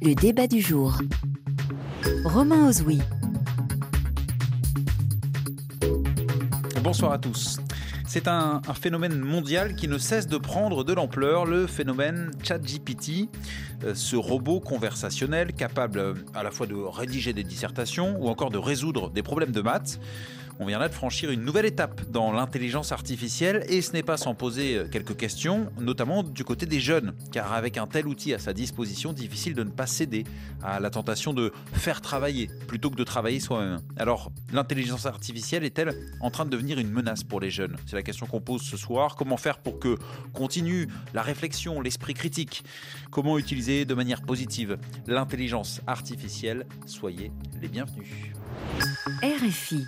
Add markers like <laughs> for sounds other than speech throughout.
Le débat du jour. Romain Ozoui. Bonsoir à tous. C'est un, un, phénomène mondial qui ne cesse de prendre de l'ampleur, le phénomène ChatGPT, euh, ce robot conversationnel capable euh, à la fois de rédiger des dissertations ou encore de résoudre des problèmes de maths. On vient là de franchir une nouvelle étape dans l'intelligence artificielle et ce n'est pas sans poser euh, quelques questions, notamment du côté des jeunes, car avec un tel outil à sa disposition, difficile de ne pas céder à la tentation de faire travailler plutôt que de travailler soi-même. Alors, l'intelligence artificielle est-elle en train de devenir une menace pour les jeunes? C'est la question qu'on pose ce soir. Comment faire pour que continue la réflexion, l'esprit critique? Comment utiliser de manière positive l'intelligence artificielle? Soyez les bienvenus. RFI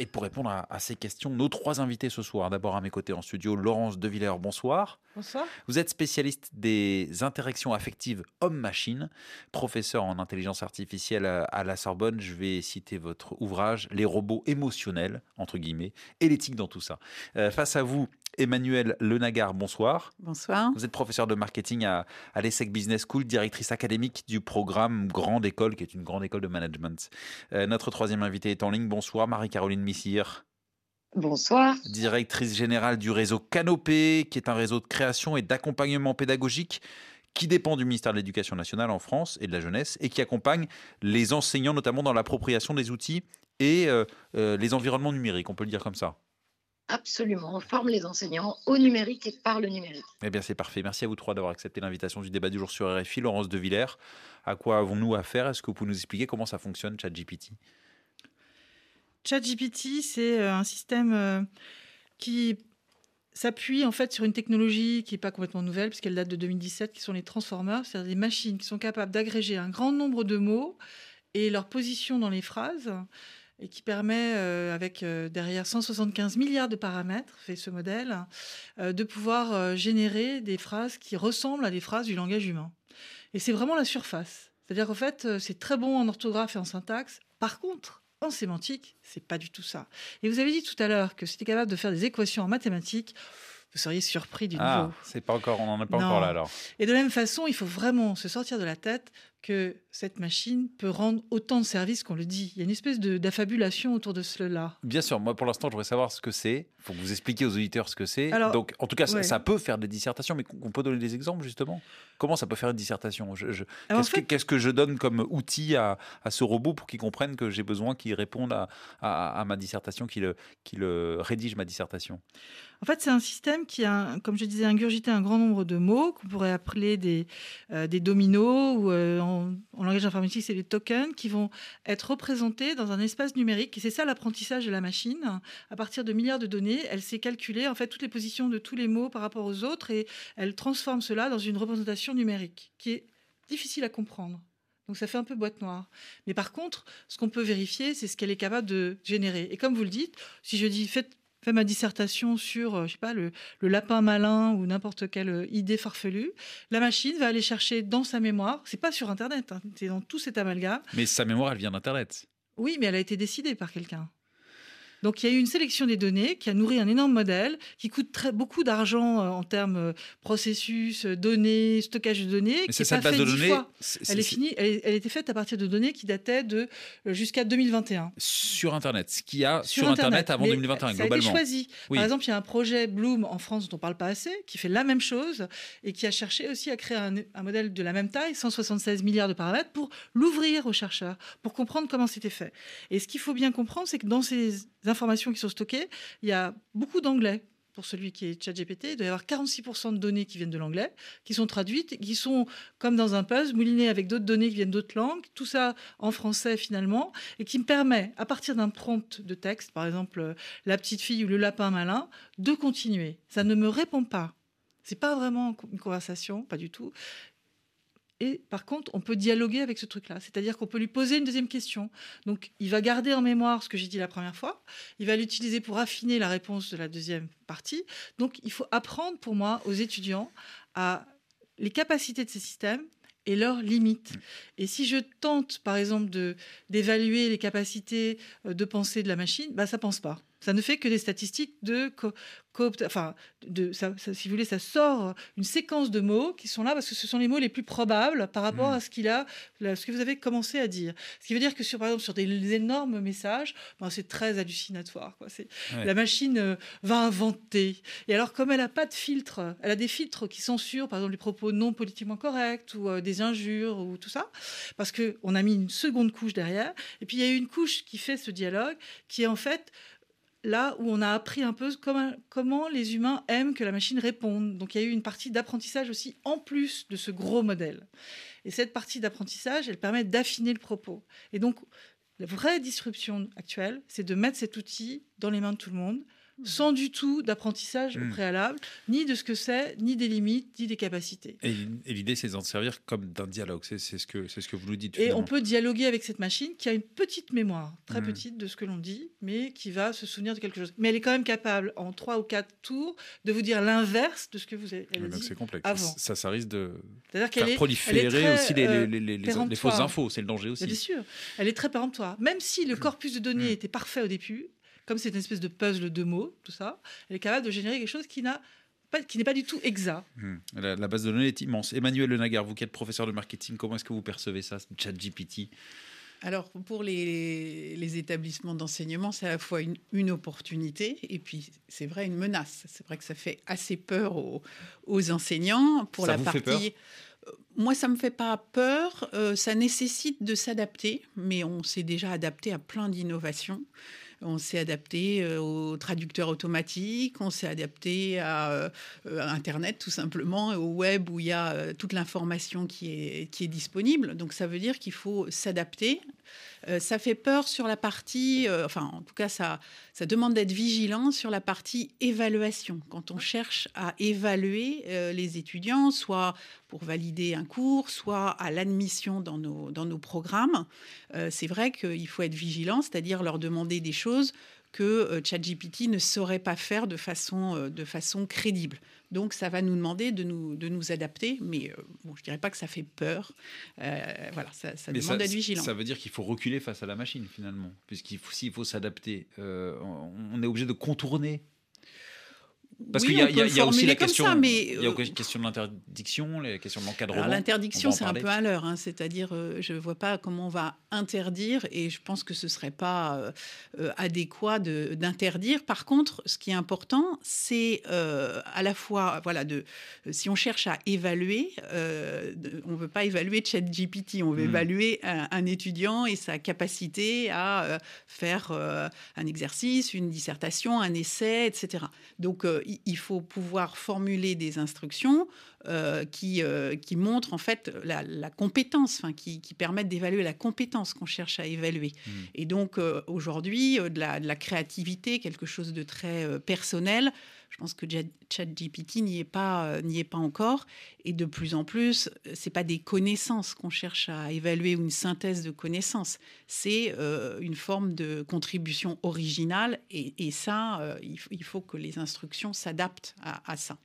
et pour répondre à, à, ces questions, nos trois invités ce soir. D'abord à mes côtés en studio, Laurence Devillers, bonsoir. Bonsoir. Vous êtes spécialiste des interactions affectives homme-machine, professeur en intelligence artificielle à la Sorbonne. Je vais citer votre ouvrage Les robots émotionnels, entre guillemets, et l'éthique dans tout ça. Euh, face à vous, Emmanuel Lenagar, bonsoir. Bonsoir. Vous êtes professeur de marketing à, à l'ESSEC Business School, directrice académique du programme Grande École, qui est une grande école de management. Euh, notre troisième invité est en ligne. Bonsoir, Marie-Caroline Bonsoir. Directrice générale du réseau Canopé, qui est un réseau de création et d'accompagnement pédagogique qui dépend du ministère de l'Éducation nationale en France et de la jeunesse et qui accompagne les enseignants notamment dans l'appropriation des outils et euh, euh, les environnements numériques, on peut le dire comme ça. Absolument, on forme les enseignants au numérique et par le numérique. Eh bien, c'est parfait. Merci à vous trois d'avoir accepté l'invitation du débat du jour sur RFI. Laurence de Villers, à quoi avons-nous affaire? Est-ce que vous pouvez nous expliquer comment ça fonctionne, ChatGPT ChatGPT, c'est un système qui s'appuie en fait sur une technologie qui n'est pas complètement nouvelle, puisqu'elle date de 2017, qui sont les transformers, c'est-à-dire des machines qui sont capables d'agréger un grand nombre de mots et leur position dans les phrases et qui permet, euh, avec euh, derrière 175 milliards de paramètres, fait ce modèle, euh, de pouvoir euh, générer des phrases qui ressemblent à des phrases du langage humain. Et c'est vraiment la surface. C'est-à-dire qu'en fait, c'est très bon en orthographe et en syntaxe. Par contre, en sémantique, c'est pas du tout ça. Et vous avez dit tout à l'heure que c'était capable de faire des équations en mathématiques vous seriez surpris du ah, nouveau. C'est pas encore, on n'en est pas non. encore là alors. Et de la même façon, il faut vraiment se sortir de la tête que cette machine peut rendre autant de services qu'on le dit. Il y a une espèce d'affabulation autour de cela. Bien sûr, moi pour l'instant, je voudrais savoir ce que c'est. Il faut que vous expliquiez aux auditeurs ce que c'est. Donc, en tout cas, ouais. ça, ça, peut faire des dissertations, mais on peut donner des exemples justement? Comment ça peut faire une dissertation? Qu'est-ce en fait, que, qu que, je donne comme outil à, à ce robot pour qu'il comprenne que j'ai besoin qu'il réponde à, à, à, ma dissertation, qu'il qu rédige ma dissertation? En fait, c'est un système qui a, comme je disais, ingurgité un grand nombre de mots qu'on pourrait appeler des, euh, des dominos ou euh, en, langage informatique, c'est des tokens qui vont être représentés dans un espace numérique. Et c'est ça l'apprentissage de la machine. À partir de milliards de données, elle sait calculer en fait toutes les positions de tous les mots par rapport aux autres et elle transforme cela dans une représentation numérique qui est difficile à comprendre. Donc ça fait un peu boîte noire. Mais par contre, ce qu'on peut vérifier, c'est ce qu'elle est capable de générer. Et comme vous le dites, si je dis faites fait ma dissertation sur, je sais pas, le, le lapin malin ou n'importe quelle idée farfelue, la machine va aller chercher dans sa mémoire. C'est pas sur Internet, hein, c'est dans tout cet amalgame. Mais sa mémoire, elle vient d'Internet. Oui, mais elle a été décidée par quelqu'un. Donc il y a eu une sélection des données qui a nourri un énorme modèle qui coûte très, beaucoup d'argent euh, en termes euh, processus, euh, données, stockage de données. Mais c'est cette base de données. Elle est finie. Elle, elle, était faite à partir de données qui dataient de jusqu'à 2021. Sur Internet, ce qu'il y a sur, sur Internet, Internet, avant 2021 ça globalement. A été choisi. Oui. Par exemple, il y a un projet Bloom en France dont on parle pas assez, qui fait la même chose et qui a cherché aussi à créer un, un modèle de la même taille, 176 milliards de paramètres, pour l'ouvrir aux chercheurs, pour comprendre comment c'était fait. Et ce qu'il faut bien comprendre, c'est que dans ces informations qui sont stockées, il y a beaucoup d'anglais pour celui qui est ChatGPT, il doit y avoir 46% de données qui viennent de l'anglais, qui sont traduites, qui sont comme dans un puzzle, moulinées avec d'autres données qui viennent d'autres langues, tout ça en français finalement, et qui me permet, à partir d'un prompt de texte, par exemple la petite fille ou le lapin malin, de continuer. Ça ne me répond pas. C'est pas vraiment une conversation, pas du tout. Et par contre, on peut dialoguer avec ce truc-là. C'est-à-dire qu'on peut lui poser une deuxième question. Donc, il va garder en mémoire ce que j'ai dit la première fois. Il va l'utiliser pour affiner la réponse de la deuxième partie. Donc, il faut apprendre pour moi aux étudiants les capacités de ces systèmes et leurs limites. Et si je tente, par exemple, d'évaluer les capacités de pensée de la machine, bah, ça pense pas. Ça ne fait que des statistiques de enfin, de, ça, si vous voulez, ça sort une séquence de mots qui sont là parce que ce sont les mots les plus probables par rapport hmm. à ce qu'il a, ce que vous avez commencé à dire. Ce qui veut dire que sur, par exemple, sur des énormes messages, ben, c'est très hallucinatoire. Quoi. La machine euh, va inventer. Et alors, comme elle n'a pas de filtre, elle a des filtres qui censurent, par exemple, les propos non politiquement corrects ou euh, des injures ou tout ça, parce qu'on a mis une seconde couche derrière. Et puis, il y a une couche qui fait ce dialogue qui est en fait là où on a appris un peu comment, les humains aiment que la machine réponde. Donc il y a eu une partie d'apprentissage aussi en plus de ce gros modèle. Et cette partie d'apprentissage, elle permet d'affiner le propos. Et donc la vraie disruption actuelle, c'est de mettre cet outil dans les mains de tout le monde, sans du tout d'apprentissage hmm. préalable, ni de ce que c'est, ni des limites, ni des capacités. Et, l'idée, c'est d'en servir comme d'un dialogue. C'est ce, que, ce que vous nous dites. Et on peut dialoguer avec cette machine qui a une petite mémoire, très hmm. petite de ce que l'on dit, mais qui va se souvenir de quelque chose. Mais elle est quand même capable, en trois ou quatre tours, de vous dire l'inverse de ce que vous avez dit C'est complexe. avant. Ça, ça risque de faire proliférer aussi les, les, les, les fausses infos. C'est le danger aussi. Bien sûr. Elle est très péremptoire. Même si le corpus de données était parfait au début, comme c'est une espèce de puzzle de mots, tout ça, elle est capable de générer quelque chose qui n'a qui n'est pas du tout exact. Hmm. La, base de données est immense. Emmanuel Lenagar, vous qui êtes professeur de marketing, comment est-ce que vous percevez ça, ChatGPT? Alors, pour les, établissements d'enseignement, c'est à la fois une, opportunité et puis, c'est vrai, une menace. C'est vrai que ça fait assez peur aux, enseignants. Pour ça la vous partie. Fait peur? euh, moi, ça me fait pas peur. Euh, ça nécessite de s'adapter, mais on s'est déjà adapté à plein d'innovations. On s'est adapté euh, au traducteur automatique, on s'est adapté à, euh, Internet tout simplement, au web où il y a euh, toute l'information qui est, disponible. Donc ça veut dire qu'il faut s'adapter euh, ça fait peur sur la partie, euh, enfin en tout cas ça, ça demande d'être vigilant sur la partie évaluation. Quand on cherche à évaluer euh, les étudiants, soit pour valider un cours, soit à l'admission dans nos, dans nos programmes, c'est vrai qu'il faut être vigilant, c'est-à-dire leur demander des choses que ChatGPT ne saurait pas faire de façon, de façon crédible. Donc, ça va nous demander de nous, de nous adapter, mais euh, bon, je ne dirais pas que ça fait peur. Euh, voilà, ça, demande d'être vigilant. Ça veut dire qu'il faut reculer face à la machine, finalement, puisqu'il faut, s'il faut s'adapter, euh, on est obligé de contourner parce qu'il y, a aussi la question, ça, mais il y a question de l'interdiction, la question de l'encadrement. L'interdiction, c'est un peu à l'heure, hein, c'est-à-dire, euh, je ne vois pas comment on va interdire, et je pense que ce ne serait pas euh, euh, adéquat d'interdire. Par contre, ce qui est important, c'est à la fois, voilà, de, si on cherche à évaluer, on ne veut pas évaluer ChatGPT, on veut hmm. évaluer un, un, étudiant et sa capacité à faire un exercice, une dissertation, un essai, etc. Donc, il faut pouvoir formuler des instructions euh, qui, euh, qui montrent en fait la, compétence, enfin, qui, permettent d'évaluer la compétence qu'on cherche à évaluer. Mmh. Et donc euh, aujourd'hui, de la, de, la, créativité, quelque chose de très personnel. Je pense que ChatGPT n'y est pas, n'y est pas encore. Et de plus en plus, c'est pas des connaissances qu'on cherche à évaluer ou une synthèse de connaissances. C'est une forme de contribution originale. Et, ça, il, faut que les instructions s'adaptent à ça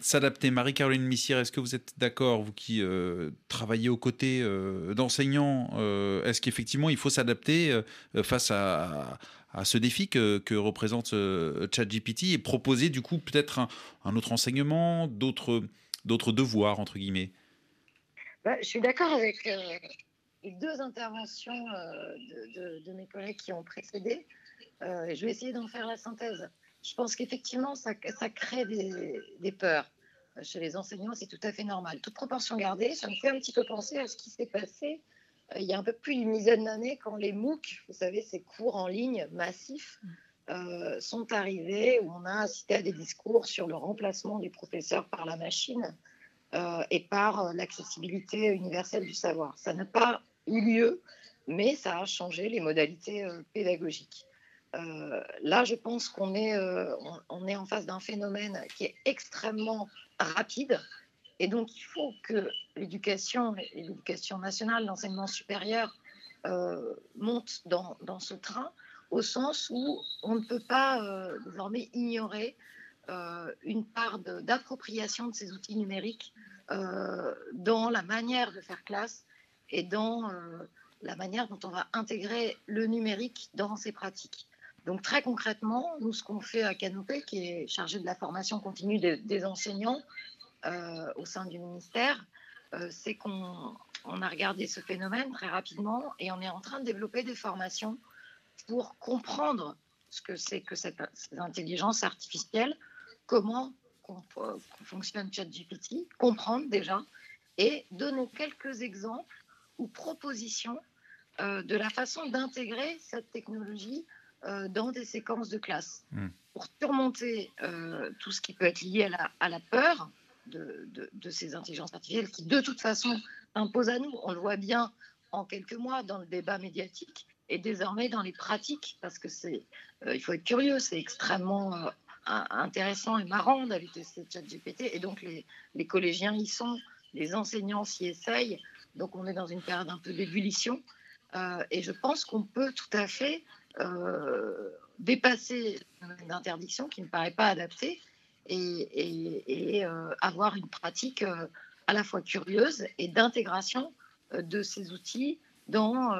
s'adapter. Marie-Caroline Missière, est-ce que vous êtes d'accord, vous qui euh, travaillez aux côtés euh, d'enseignants, euh, est-ce qu'effectivement il faut s'adapter face à, ce défi que, représente ChatGPT et proposer du coup peut-être un, autre enseignement, d'autres devoirs, entre guillemets? Bah, Je suis d'accord avec les deux interventions de, mes collègues qui ont précédé. je vais essayer d'en faire la synthèse je pense qu'effectivement, ça, crée des, peurs chez les enseignants, c'est tout à fait normal. Toute proportion gardée, ça me fait un petit peu penser à ce qui s'est passé euh, il y a un peu plus d'une dizaine d'années quand les MOOC, vous savez, ces cours en ligne massifs, euh, sont arrivés, où on a assisté à des discours sur le remplacement du professeur par la machine euh, et par l'accessibilité universelle du savoir. Ça n'a pas eu lieu, mais ça a changé les modalités pédagogiques. Euh, là, je pense qu'on est, euh, on, est en face d'un phénomène qui est extrêmement rapide. Et donc, il faut que l'éducation, l'éducation nationale, l'enseignement supérieur euh, monte dans, ce train, au sens où on ne peut pas désormais ignorer une part d'appropriation de, ces outils numériques dans la manière de faire classe et dans la manière dont on va intégrer le numérique dans ces pratiques. Donc très concrètement, nous, ce qu'on fait à Canopé, qui est chargé de la formation continue des, enseignants au sein du ministère, c'est qu'on a regardé ce phénomène très rapidement et on est en train de développer des formations pour comprendre ce que c'est que cette, intelligence artificielle, comment fonctionne ChatGPT, comprendre déjà et donner quelques exemples ou propositions euh, de la façon d'intégrer cette technologie euh, dans des séquences de classe hmm. pour surmonter euh, tout ce qui peut être lié à la, à la peur de, ces intelligences artificielles qui, de toute façon, imposent à nous. On le voit bien en quelques mois dans le débat médiatique et désormais dans les pratiques, parce que c'est, il faut être curieux, c'est extrêmement intéressant et marrant d'ajouter ce chat GPT. Et donc, les, collégiens y sont, les enseignants s'y essayent. Donc, on est dans une période un peu d'ébullition. Euh, et je pense qu'on peut tout à fait euh, dépasser l'interdiction qui ne paraît pas adaptée et, et, euh, avoir une pratique à la fois curieuse et d'intégration de ces outils dans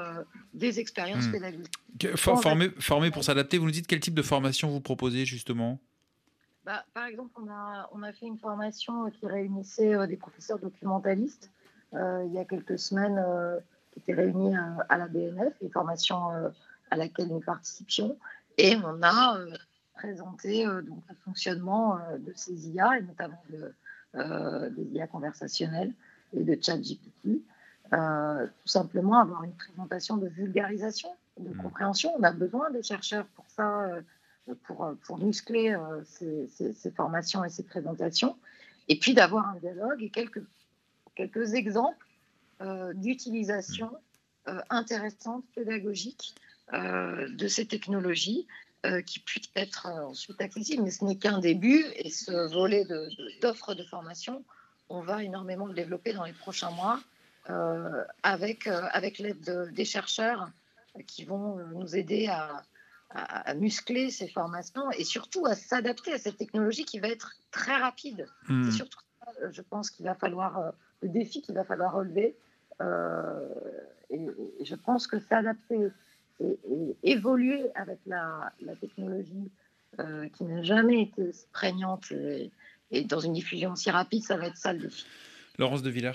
des expériences hmm. pédagogiques. Former, former pour s'adapter, vous nous dites quel type de formation vous proposez justement? Bah, par exemple, on a, on a fait une formation qui réunissait euh, des professeurs documentalistes euh, il y a quelques semaines, euh, qui étaient réunis à, la BNF, une formation à laquelle nous participions. Et on a présenté donc, le fonctionnement de ces IA, et notamment de, des IA conversationnelles et de ChatGPT. tout simplement avoir une présentation de vulgarisation, de mmh. compréhension. On a besoin des chercheurs pour ça pour, euh, pour muscler euh, ces, formations et ces présentations, et puis d'avoir un dialogue et quelques, quelques exemples euh, d'utilisation intéressante, pédagogique de ces technologies qui puissent être ensuite accessibles. Mais ce n'est qu'un début, et ce volet d'offres de, de, formation, on va énormément le développer dans les prochains mois avec, avec l'aide des chercheurs qui vont nous aider à, à, muscler ces formations et surtout à s'adapter à cette technologie qui va être très rapide. Hmm. C'est surtout ça, euh, je pense qu'il va falloir, euh, le défi qu'il va falloir relever. Euh, et, je pense que s'adapter et, évoluer avec la, technologie qui n'a jamais été prégnante et, et, dans une diffusion aussi rapide, ça va être ça le défi. Laurence de Villers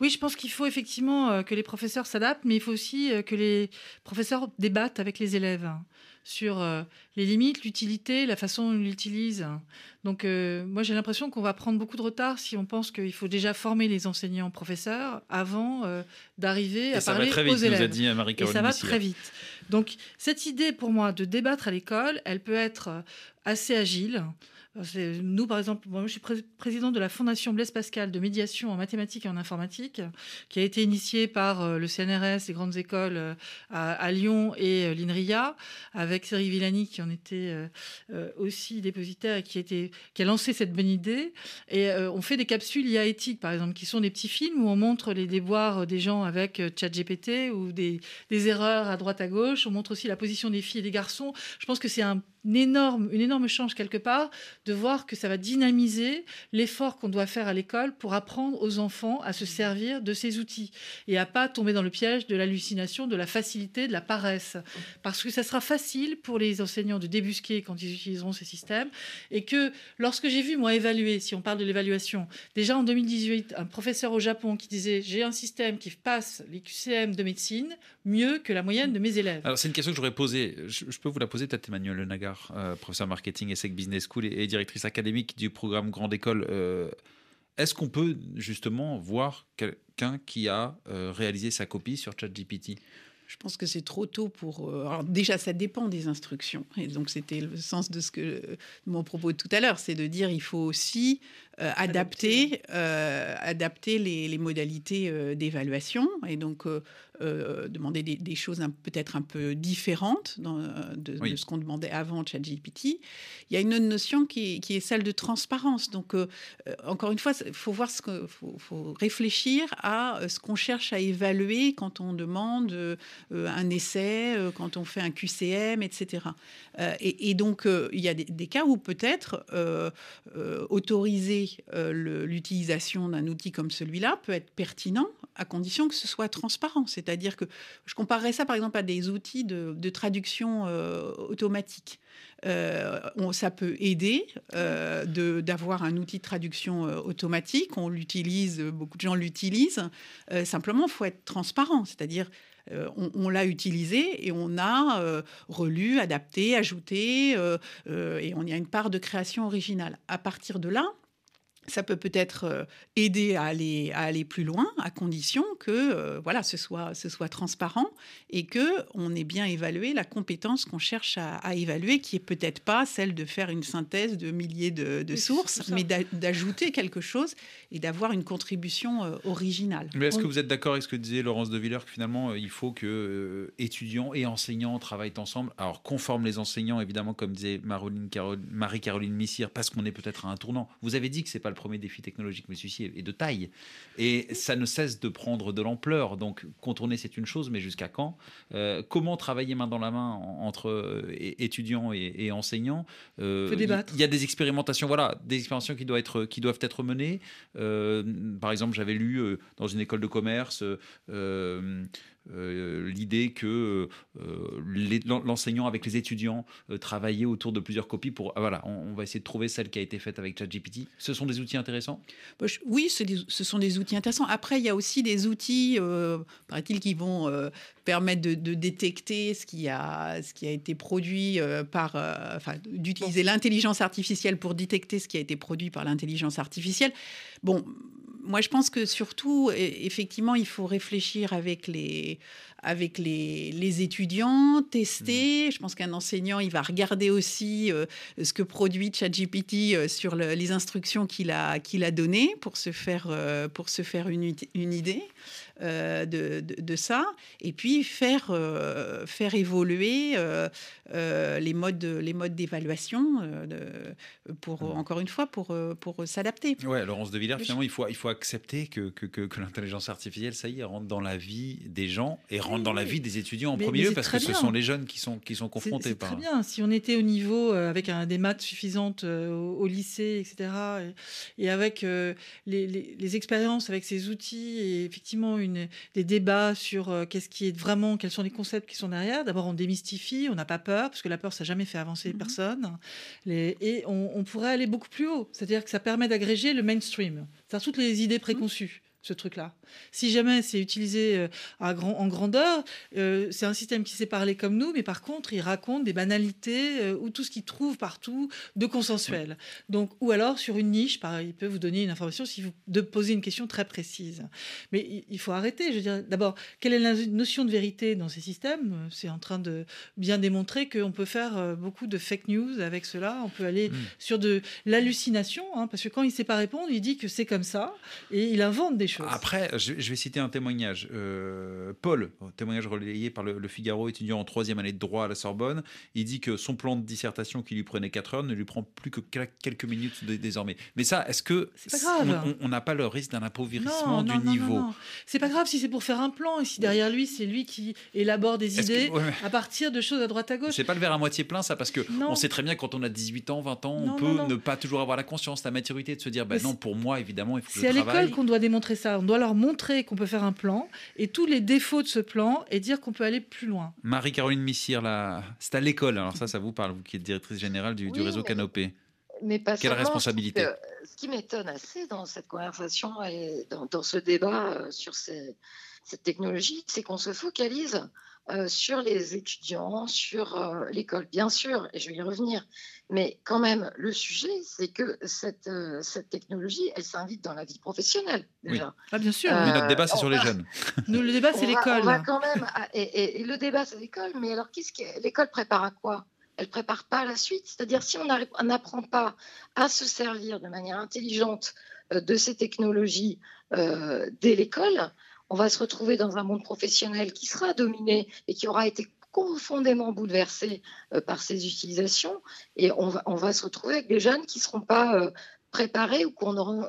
oui, je pense qu'il faut effectivement euh, que les professeurs s'adaptent, mais il faut aussi euh, que les professeurs débattent avec les élèves hein, sur euh, les limites, l'utilité, la façon dont ils l'utilisent. Donc, moi, j'ai l'impression qu'on va prendre beaucoup de retard si on pense qu'il faut déjà former les enseignants professeurs avant d'arriver à parler très vite, aux élèves. Nous a dit Marie Et ça va très vite. Donc, cette idée, pour moi, de débattre à l'école, elle peut être assez agile. Nous, par exemple, moi, je suis président de la Fondation Blaise Pascal de médiation en mathématiques et en informatique, qui a été initiée par euh, le CNRS, les grandes écoles euh, à, Lyon et euh, l'INRIA, avec Cyril Villani, qui en était aussi dépositaire et qui, a lancé cette bonne idée. Et on fait des capsules IA éthiques, par exemple, qui sont des petits films où on montre les déboires des gens avec ChatGPT ou des, des erreurs à droite à gauche. On montre aussi la position des filles et des garçons. Je pense que c'est un une énorme, une énorme change quelque part de voir que ça va dynamiser l'effort qu'on doit faire à l'école pour apprendre aux enfants à se servir de ces outils et à pas tomber dans le piège de l'hallucination, de la facilité, de la paresse. Parce que ça sera facile pour les enseignants de débusquer quand ils utiliseront ces systèmes et que lorsque j'ai vu, moi, évaluer, si on parle de l'évaluation, déjà en 2018, un professeur au Japon qui disait j'ai un système qui passe les QCM de médecine mieux que la moyenne de mes élèves. Alors c'est une question que j'aurais posée, je, peux vous la poser peut-être Emmanuel Le Euh, professeur marketing et SEC Business School et, directrice académique du programme Grande École. Euh, est-ce qu'on peut justement voir quelqu'un qui a euh, réalisé sa copie sur ChatGPT? Je pense que c'est trop tôt pour. Alors déjà, ça dépend des instructions. Et donc, c'était le sens de ce que de mon propos de tout à l'heure, c'est de dire il faut aussi adapter, adapter les, les modalités d'évaluation. Et donc, euh, demander des, choses peut-être un peu différentes euh, de, ce qu'on demandait avant ChatGPT. Il y a une autre notion qui est, celle de transparence. Donc, euh, encore une fois, il faut voir ce que, faut, réfléchir à ce qu'on cherche à évaluer quand on demande un essai, quand on fait un QCM, etc. Et, donc, il y a des, cas où peut-être autoriser l'utilisation d'un outil comme celui-là peut être pertinent à condition que ce soit transparent. C'est-à-dire que je comparerais ça par exemple à des outils de, traduction euh, automatique. Euh, ça peut aider euh, d'avoir un outil de traduction automatique. On l'utilise, beaucoup de gens l'utilisent. simplement, il faut être transparent. C'est-à-dire, on, l'a utilisé et on a relu, adapté, ajouté, et on y a une part de création originale. À partir de là, ça peut peut-être euh, aider à aller, à aller plus loin, à condition que euh, voilà, ce, soit, ce soit transparent et que on ait bien évalué la compétence qu'on cherche à, évaluer, qui est peut-être pas celle de faire une synthèse de milliers de, sources, mais d'ajouter quelque chose et d'avoir une contribution euh, originale. Mais est-ce que vous êtes d'accord avec ce que disait Laurence de Villers, que finalement, il faut que étudiants et enseignants travaillent ensemble? Alors, conforme les enseignants, évidemment, comme disait Marie-Caroline Missire, parce qu'on est peut-être à un tournant. Vous avez dit que c'est pas le premier défi technologique, mais celui-ci est de taille. Et ça ne cesse de prendre de l'ampleur. Donc, contourner, c'est une chose, mais jusqu'à quand? Euh, Comment travailler main dans la main entre euh, étudiants et, enseignants? Euh, Il y, a des expérimentations, voilà, des expérimentations qui doivent être, qui doivent être menées. par exemple, j'avais lu dans une école de commerce l'idée que euh, l'enseignant avec les étudiants euh, travaillait autour de plusieurs copies pour ah, voilà on, va essayer de trouver celle qui a été faite avec ChatGPT. Ce sont des outils intéressants? Bah, oui ce sont des outils intéressants. Après il y a aussi des outils paraît-il qui vont permettre de, détecter ce qui a ce qui a été produit par enfin d'utiliser l'intelligence artificielle pour détecter ce qui a été produit par l'intelligence artificielle. Bon moi, je pense que surtout, e, effectivement, il faut réfléchir avec les, avec les, les étudiants, tester. Mmh. Je pense qu'un enseignant, il va regarder aussi euh, ce que produit ChatGPT euh, sur les instructions qu'il a, qu'il a données pour se faire, euh, pour se faire une, une idée. De, de, ça, et puis faire, faire évoluer les modes, les modes d'évaluation pour, mmh. encore une fois, pour, pour s'adapter. Ouais, Laurence de Villers, finalement, il faut, il faut accepter que, que, que, l'intelligence artificielle, ça y est, rentre dans la vie des gens et rentre dans la vie des étudiants en premier lieu, parce que ce sont les jeunes qui sont, qui sont confrontés. C'est très bien. Si on était au niveau avec un, des maths suffisantes au, lycée, etc., et, avec les, les, les, expériences avec ces outils, et effectivement une des débats sur euh, qu'est-ce qui est vraiment, quels sont les concepts qui sont derrière. D'abord, on démystifie, on n'a pas peur, parce que la peur, ça n'a jamais fait avancer mhm. personne. et on, pourrait aller beaucoup plus haut. C'est-à-dire que ça permet d'agréger le mainstream, c'est-à-dire toutes les idées préconçues ce truc-là. Si jamais c'est utilisé euh, à grand, en grandeur, euh, c'est un système qui sait parler comme nous, mais par contre, il raconte des banalités euh, ou tout ce qu'il trouve partout de consensuel. Donc, ou alors sur une niche, il peut vous donner une information si vous de poser une question très précise. Mais il, faut arrêter. Je veux dire, d'abord, quelle est la notion de vérité dans ces systèmes? C'est en train de bien démontrer qu'on peut faire beaucoup de fake news avec cela. On peut aller hmm. sur de l'hallucination, hein, parce que quand il ne sait pas répondre, il dit que c'est comme ça et il invente des choses. Après, je, vais citer un témoignage. Euh, Paul, témoignage relayé par le, Figaro, étudiant en troisième année de droit à la Sorbonne, il dit que son plan de dissertation qui lui prenait 4 heures ne lui prend plus que quelques minutes désormais. Mais ça, est-ce que on n'a pas le risque d'un appauvrissement du niveau C'est pas grave si c'est pour faire un plan et si derrière lui, c'est lui qui élabore des idées à partir de choses à droite à gauche. C'est pas le verre à moitié plein, ça, parce que on sait très bien quand on a 18 ans, 20 ans, on peut ne pas toujours avoir la conscience, la maturité de se dire, bah non, pour moi, évidemment, il faut que je travaille. C'est à l'école qu'on doit démontrer ça. On doit leur montrer qu'on peut faire un plan et tous les défauts de ce plan et dire qu'on peut aller plus loin. Marie-Caroline Missire, là, c'est à l'école. Alors ça, ça vous parle, vous qui êtes directrice générale du, réseau Canopé. Mais pas Quelle responsabilité Ce qui m'étonne assez dans cette conversation et dans, ce débat euh, sur cette technologie, c'est qu'on se focalise euh, sur les étudiants, sur euh, l'école, bien sûr, et je vais y revenir. Mais quand même, le sujet, c'est que cette, euh, cette technologie, elle s'invite dans la vie professionnelle. Oui. Ah, bien sûr. mais notre débat, c'est sur les jeunes. <laughs> Nous, le débat, c'est l'école. quand même. et, le débat, c'est l'école. Mais alors, qu'est-ce que l'école prépare à quoi? Elle prépare pas à la suite. C'est-à-dire, si on n'apprend pas à se servir de manière intelligente de ces technologies dès l'école, on va se retrouver dans un monde professionnel qui sera dominé et qui aura été profondément bouleversé euh, par ces utilisations. Et on va, on va se retrouver avec des jeunes qui ne seront pas euh, préparés ou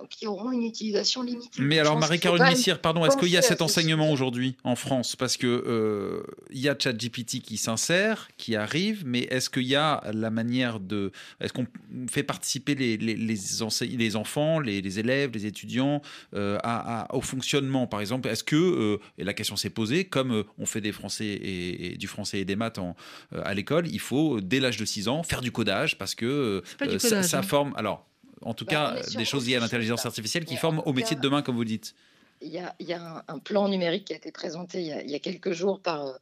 qui auront une utilisation limitée. Mais alors, Marie-Caroline Messire, pardon, est-ce qu'il y a cet enseignement aujourd'hui en France? Parce que euh, il y a ChatGPT qui s'insère, qui arrive, mais est-ce qu'il y a la manière de. Est-ce qu'on fait participer les, les, les, enfants, les, élèves, les étudiants euh, à, au fonctionnement, par exemple Est-ce que, euh, et la question s'est posée, comme on fait des français et, du français et des maths en, à l'école, il faut, dès l'âge de 6 ans, faire du codage parce que ça, ça, hein. forme. Alors, en tout bah, cas des choses liées à l'intelligence artificielle qui forment au métier de demain, comme vous dites. Il y a, un, plan numérique qui a été présenté il y a, quelques jours par euh,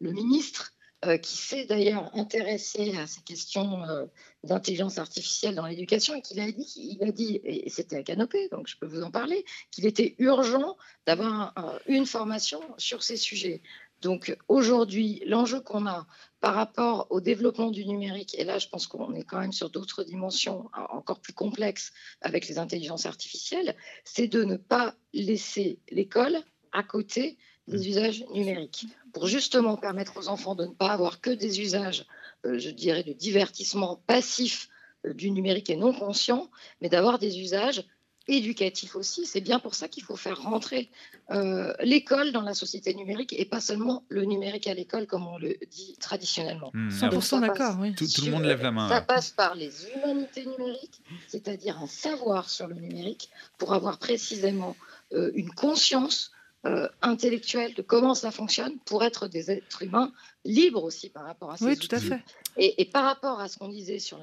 le ministre, euh, qui s'est d'ailleurs intéressé à ces questions euh, d'intelligence artificielle dans l'éducation et qu'il a dit, il a dit et c'était à Canopé, donc je peux vous en parler, qu'il était urgent d'avoir une formation sur ces sujets. Donc aujourd'hui, l'enjeu qu'on a par rapport au développement du numérique, et là je pense qu'on est quand même sur d'autres dimensions encore plus complexes avec les intelligences artificielles, c'est de ne pas laisser l'école à côté des mmh. usages numériques, pour justement permettre aux enfants de ne pas avoir que des usages, euh, je dirais, de divertissement passif euh, du numérique et non conscient, mais d'avoir des usages éducatif aussi. C'est bien pour ça qu'il faut faire rentrer euh, l'école dans la société numérique et pas seulement le numérique à l'école comme on le dit traditionnellement. 100% hmm. d'accord, oui. Tout, le monde lève la main. Ça passe par les humanités numériques, c'est-à-dire un savoir sur le numérique pour avoir précisément euh, une conscience euh, intellectuelle de comment ça fonctionne pour être des êtres humains libres aussi par rapport à ces Oui, tout à fait. Et, par rapport à ce qu'on disait sur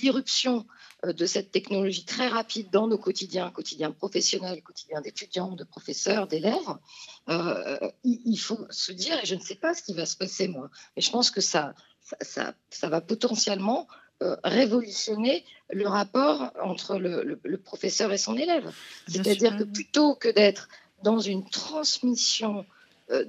l'irruption euh, de cette technologie très rapide dans nos quotidiens, quotidiens professionnels, quotidiens d'étudiants, de professeurs, d'élèves, euh, il, faut se dire, et je ne sais pas ce qui va se passer moi, mais je pense que ça, ça, ça, va potentiellement euh, révolutionner le rapport entre le, professeur et son élève. C'est-à-dire que plutôt que d'être dans une transmission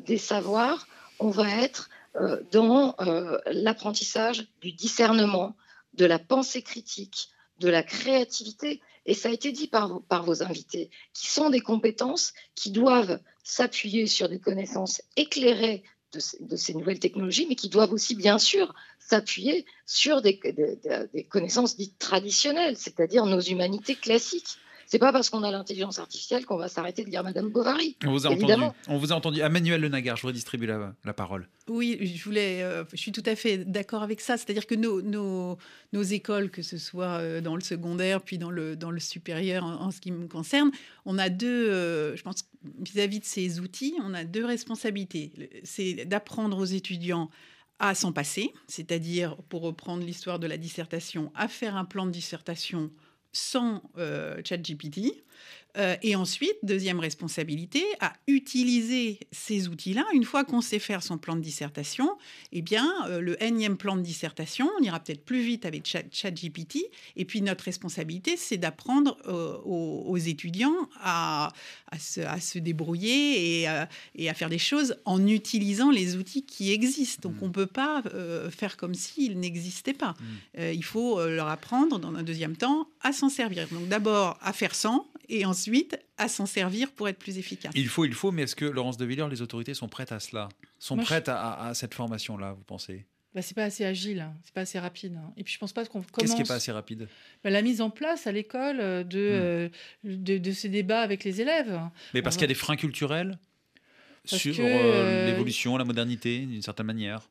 des savoirs, on va être euh, dans euh, l'apprentissage du discernement, de la pensée critique, de la créativité, et ça a été dit par, vos invités, qui sont des compétences qui doivent s'appuyer sur des connaissances éclairées de, ces nouvelles technologies, mais qui doivent aussi, bien sûr, s'appuyer sur des, connaissances dites traditionnelles, c'est-à-dire nos humanités classiques. C'est pas parce qu'on a l'intelligence artificielle qu'on va s'arrêter de lire Madame Bovary. On vous a entendu. On vous a entendu. Emmanuel Le Nagar, je redistribue la, la parole. Oui, je voulais. Euh, je suis tout à fait d'accord avec ça. C'est-à-dire que nos, nos, nos, écoles, que ce soit euh, dans le secondaire puis dans le dans le supérieur, en, ce qui me concerne, on a deux. Euh, je pense vis-à-vis de ces outils, on a deux responsabilités. C'est d'apprendre aux étudiants à s'en passer, c'est-à-dire, pour reprendre l'histoire de la dissertation, à faire un plan de dissertation sans euh, ChatGPT. Euh, et ensuite, deuxième responsabilité, à utiliser ces outils-là. Une fois qu'on sait faire son plan de dissertation, eh bien, euh, le énième plan de dissertation, on ira peut-être plus vite avec ChatGPT. Et puis, notre responsabilité, c'est d'apprendre euh, aux, étudiants à, à, se, débrouiller et, et, à faire des choses en utilisant les outils qui existent. Donc, mmh. on ne peut pas faire comme s'ils n'existaient pas. Mmh. il faut leur apprendre, dans un deuxième temps, à s'en servir. Donc, d'abord, à faire sans et ensuite à s'en servir pour être plus efficace. Il faut, il faut, mais est-ce que Laurence de Villers, les autorités sont prêtes à cela? Sont prêtes à, cette formation-là, vous pensez? Bah, c'est pas assez agile, hein. c'est pas assez rapide. Hein. Et puis je pense pas qu'on commence. Qu'est-ce qui est pas assez rapide? Bah, La mise en place à l'école euh, de, hmm. euh, de, ces débats avec les élèves. Mais parce qu'il y a des freins culturels sur euh, l'évolution, la modernité, d'une certaine manière.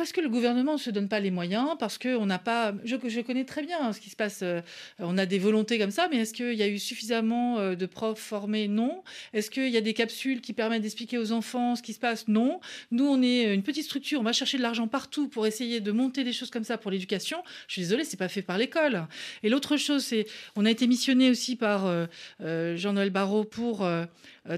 Parce que le gouvernement ne se donne pas les moyens, parce qu'on n'a pas. Je, connais très bien ce qui se passe. Euh, on a des volontés comme ça, mais est-ce qu'il y a eu suffisamment euh, de profs formés? Non. Est-ce qu'il y a des capsules qui permettent d'expliquer aux enfants ce qui se passe? Non. Nous, on est une petite structure, on va chercher de l'argent partout pour essayer de monter des choses comme ça pour l'éducation. Je suis désolée, c'est pas fait par l'école. Et l'autre chose, c'est. On a été missionné aussi par euh, Jean-Noël Barrot pour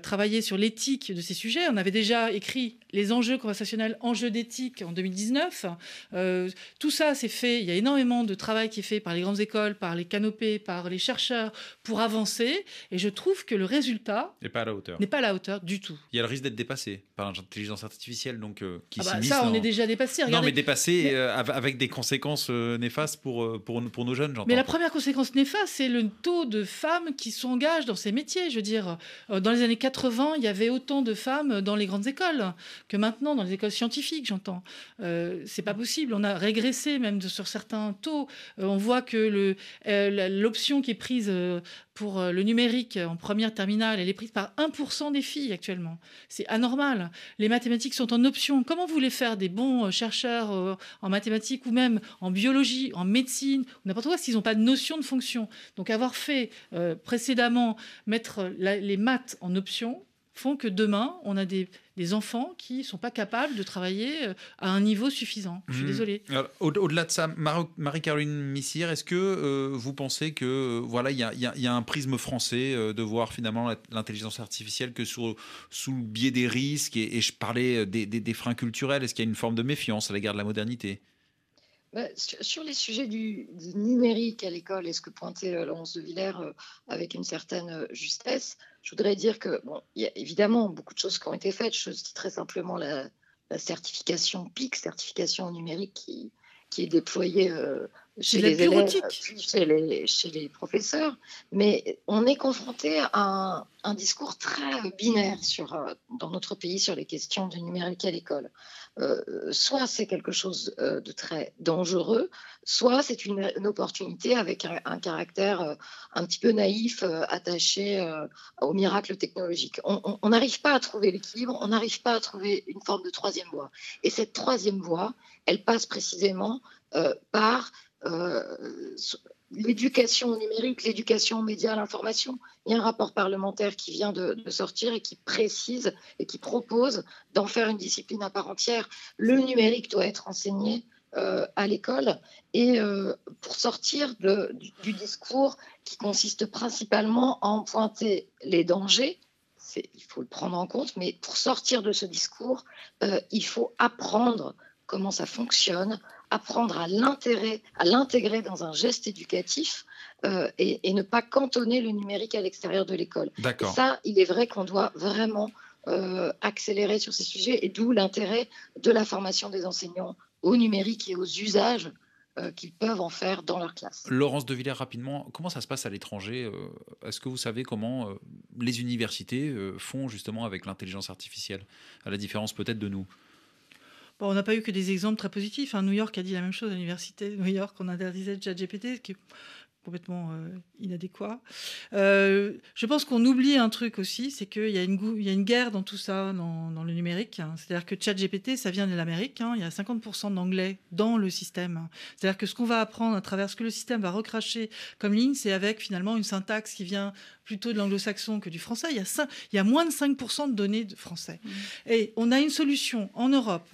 travailler sur l'éthique de ces sujets. On avait déjà écrit les enjeux conversationnels, enjeux d'éthique en 2019. Euh, tout ça, c'est fait. Il y a énormément de travail qui est fait par les grandes écoles, par les canopées, par les chercheurs pour avancer. Et je trouve que le résultat n'est pas à la hauteur. N'est pas à la hauteur du tout. Il y a le risque d'être dépassé par l'intelligence artificielle, donc euh, qui ah bah, Ça, on est déjà dépassé. Non, mais dépassé euh, avec des conséquences néfastes pour, pour, pour nos jeunes. Mais la première conséquence néfaste, c'est le taux de femmes qui s'engagent dans ces métiers. Je veux dire, dans les années 80, il y avait autant de femmes dans les grandes écoles que maintenant dans les écoles scientifiques, j'entends. Euh, c'est pas possible. On a régressé même sur certains taux. Euh, on voit que l'option qui est prise pour le numérique en première terminale, elle est prise par 1% des filles actuellement. C'est anormal. Les mathématiques sont en option. Comment vous voulez faire des bons chercheurs en mathématiques ou même en biologie, en médecine, n'importe quoi, s'ils n'ont pas de notion de fonction? Donc avoir fait précédemment mettre les maths en option, font que demain, on a des, enfants qui ne sont pas capables de travailler euh, à un niveau suffisant. Je suis mmh. désolée. Au-delà de ça, Marie-Caroline Missire, est-ce que euh, vous pensez que euh, voilà, il y, a un prisme français de voir finalement l'intelligence artificielle que sous, sous le biais des risques et, je parlais des, des freins culturels, est-ce qu'il y a une forme de méfiance à l'égard de la modernité? Sur les sujets du, numérique à l'école, est-ce que pointait euh, Laurence de Villers euh, avec une certaine euh, justesse Je voudrais dire que, bon, il y a évidemment beaucoup de choses qui ont été faites. Je dis très simplement la, certification PIC, certification numérique, qui, qui est déployée chez les élèves, chez les, chez les professeurs. Mais on est confronté à un, un discours très binaire sur, dans notre pays sur les questions du numérique à l'école. Euh, soit c'est quelque chose euh, de très dangereux, soit c'est une, opportunité avec un, caractère euh, un petit peu naïf, attaché au miracle technologique. On n'arrive pas à trouver l'équilibre, on n'arrive pas à trouver une forme de troisième voie. Et cette troisième voie, elle passe précisément par l'éducation numérique, l'éducation aux médias, l'information. Il y a un rapport parlementaire qui vient de, sortir et qui précise et qui propose d'en faire une discipline à part entière. Le numérique doit être enseigné euh, à l'école et euh, pour sortir du, discours qui consiste principalement à en pointer les dangers, il faut le prendre en compte, mais pour sortir de ce discours, euh, il faut apprendre comment ça fonctionne, apprendre à l'intégrer, à l'intégrer dans un geste éducatif euh, et, ne pas cantonner le numérique à l'extérieur de l'école. Et ça, il est vrai qu'on doit vraiment euh, accélérer sur ces sujets et d'où l'intérêt de la formation des enseignants au numérique et aux usages euh, qu'ils peuvent en faire dans leur classe. Laurence de Villers, rapidement, comment ça se passe à l'étranger Est-ce que vous savez comment les universités font justement avec l'intelligence artificielle, à la différence peut-être de nous? On n'a pas eu que des exemples très positifs. Hein. New York a dit la même chose à l'université de New York. On interdisait le chat GPT, qui complètement euh, inadéquat. Euh, je pense qu'on oublie un truc aussi, c'est qu'il y, a une, y a une guerre dans tout ça, dans, le numérique. C'est-à-dire que ChatGPT, ça vient de l'Amérique. Hein. Il y a 50% d'anglais dans le système. C'est-à-dire que ce qu'on va apprendre à travers ce que le système va recracher comme ligne, c'est avec finalement une syntaxe qui vient plutôt de l'anglo-saxon que du français. Il y, a il y a moins de 5% de données de français. Mmh. Et on a une solution en Europe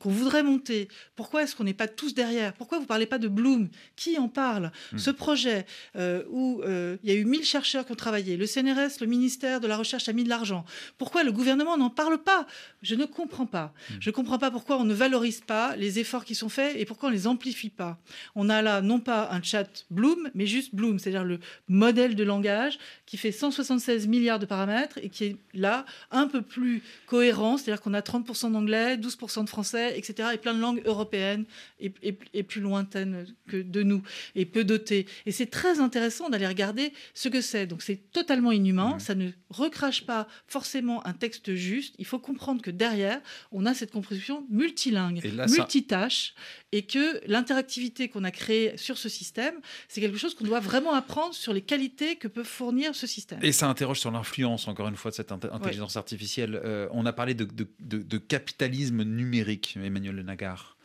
qu'on voudrait monter. Pourquoi est-ce qu'on n'est pas tous derrière? Pourquoi vous ne parlez pas de Bloom? Qui en parle? Mmh. Ce projet euh, où euh, il y a eu 1000 chercheurs qui ont travaillé, le CNRS, le ministère de la Recherche a mis de l'argent. Pourquoi le gouvernement n'en parle pas? Je ne comprends pas. Mmh. Je ne comprends pas pourquoi on ne valorise pas les efforts qui sont faits et pourquoi on ne les amplifie pas. On a là non pas un chat Bloom, mais juste Bloom, c'est-à-dire le modèle de langage qui fait 176 milliards de paramètres et qui est là un peu plus cohérent, c'est-à-dire qu'on a 30% d'anglais, 12% de français, etc., et plein de langues européennes et, plus lointaines que de nous, et peu dotées. Et c'est très intéressant d'aller regarder ce que c'est. Donc c'est totalement inhumain, ça ne recrache pas forcément un texte juste. Il faut comprendre que derrière, on a cette composition multilingue, multitâche, et que l'interactivité qu'on a créée sur ce système, c'est quelque chose qu'on doit vraiment apprendre sur les qualités que peut fournir ce système. Et ça interroge sur l'influence, encore une fois, de cette intelligence artificielle. Euh, on a parlé de, de, capitalisme numérique, Emmanuel Nagar.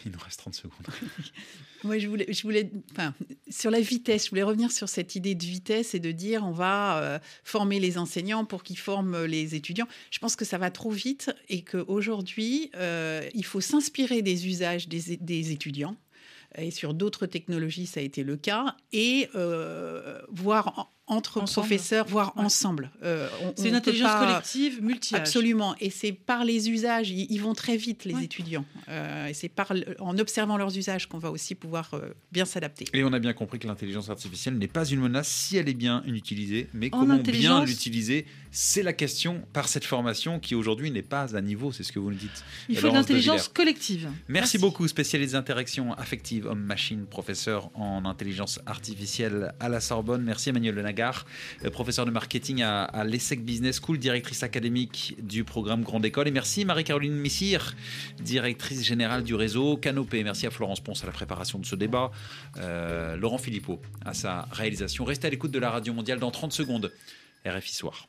<laughs> Il nous reste 30 secondes. <laughs> Moi, je voulais, je voulais enfin, sur la vitesse, je voulais revenir sur cette idée de vitesse et de dire on va euh, former les enseignants pour qu'ils forment les étudiants. Je pense que ça va trop vite et qu'aujourd'hui, euh, il faut s'inspirer des usages des, des étudiants et sur d'autres technologies, ça a été le cas, et euh, voir entre professeurs, voire ensemble. Euh, c'est une intelligence collective multi -âge. Absolument, et c'est par les usages, ils, vont très vite les étudiants, euh, et c'est par en observant leurs usages qu'on va aussi pouvoir bien s'adapter. Et on a bien compris que l'intelligence artificielle n'est pas une menace si elle est bien utilisée, mais comment bien l'utiliser C'est la question par cette formation qui aujourd'hui n'est pas à niveau, c'est ce que vous nous dites. Il faut de Laurence l'intelligence Villers. collective. Merci, beaucoup, spécialiste d'interactions affectives homme-machine, professeur en intelligence artificielle à la Sorbonne. Merci Emmanuel Lenagar, euh, professeur de marketing à, à l'ESSEC Business School, directrice académique du programme Grande École. Et merci Marie-Caroline Missire, directrice générale du réseau Canopé. Merci à Florence Ponce à la préparation de ce débat. Euh, Laurent Philippot à sa réalisation. Restez à l'écoute de la Radio Mondiale dans 30 secondes. RFI Soir.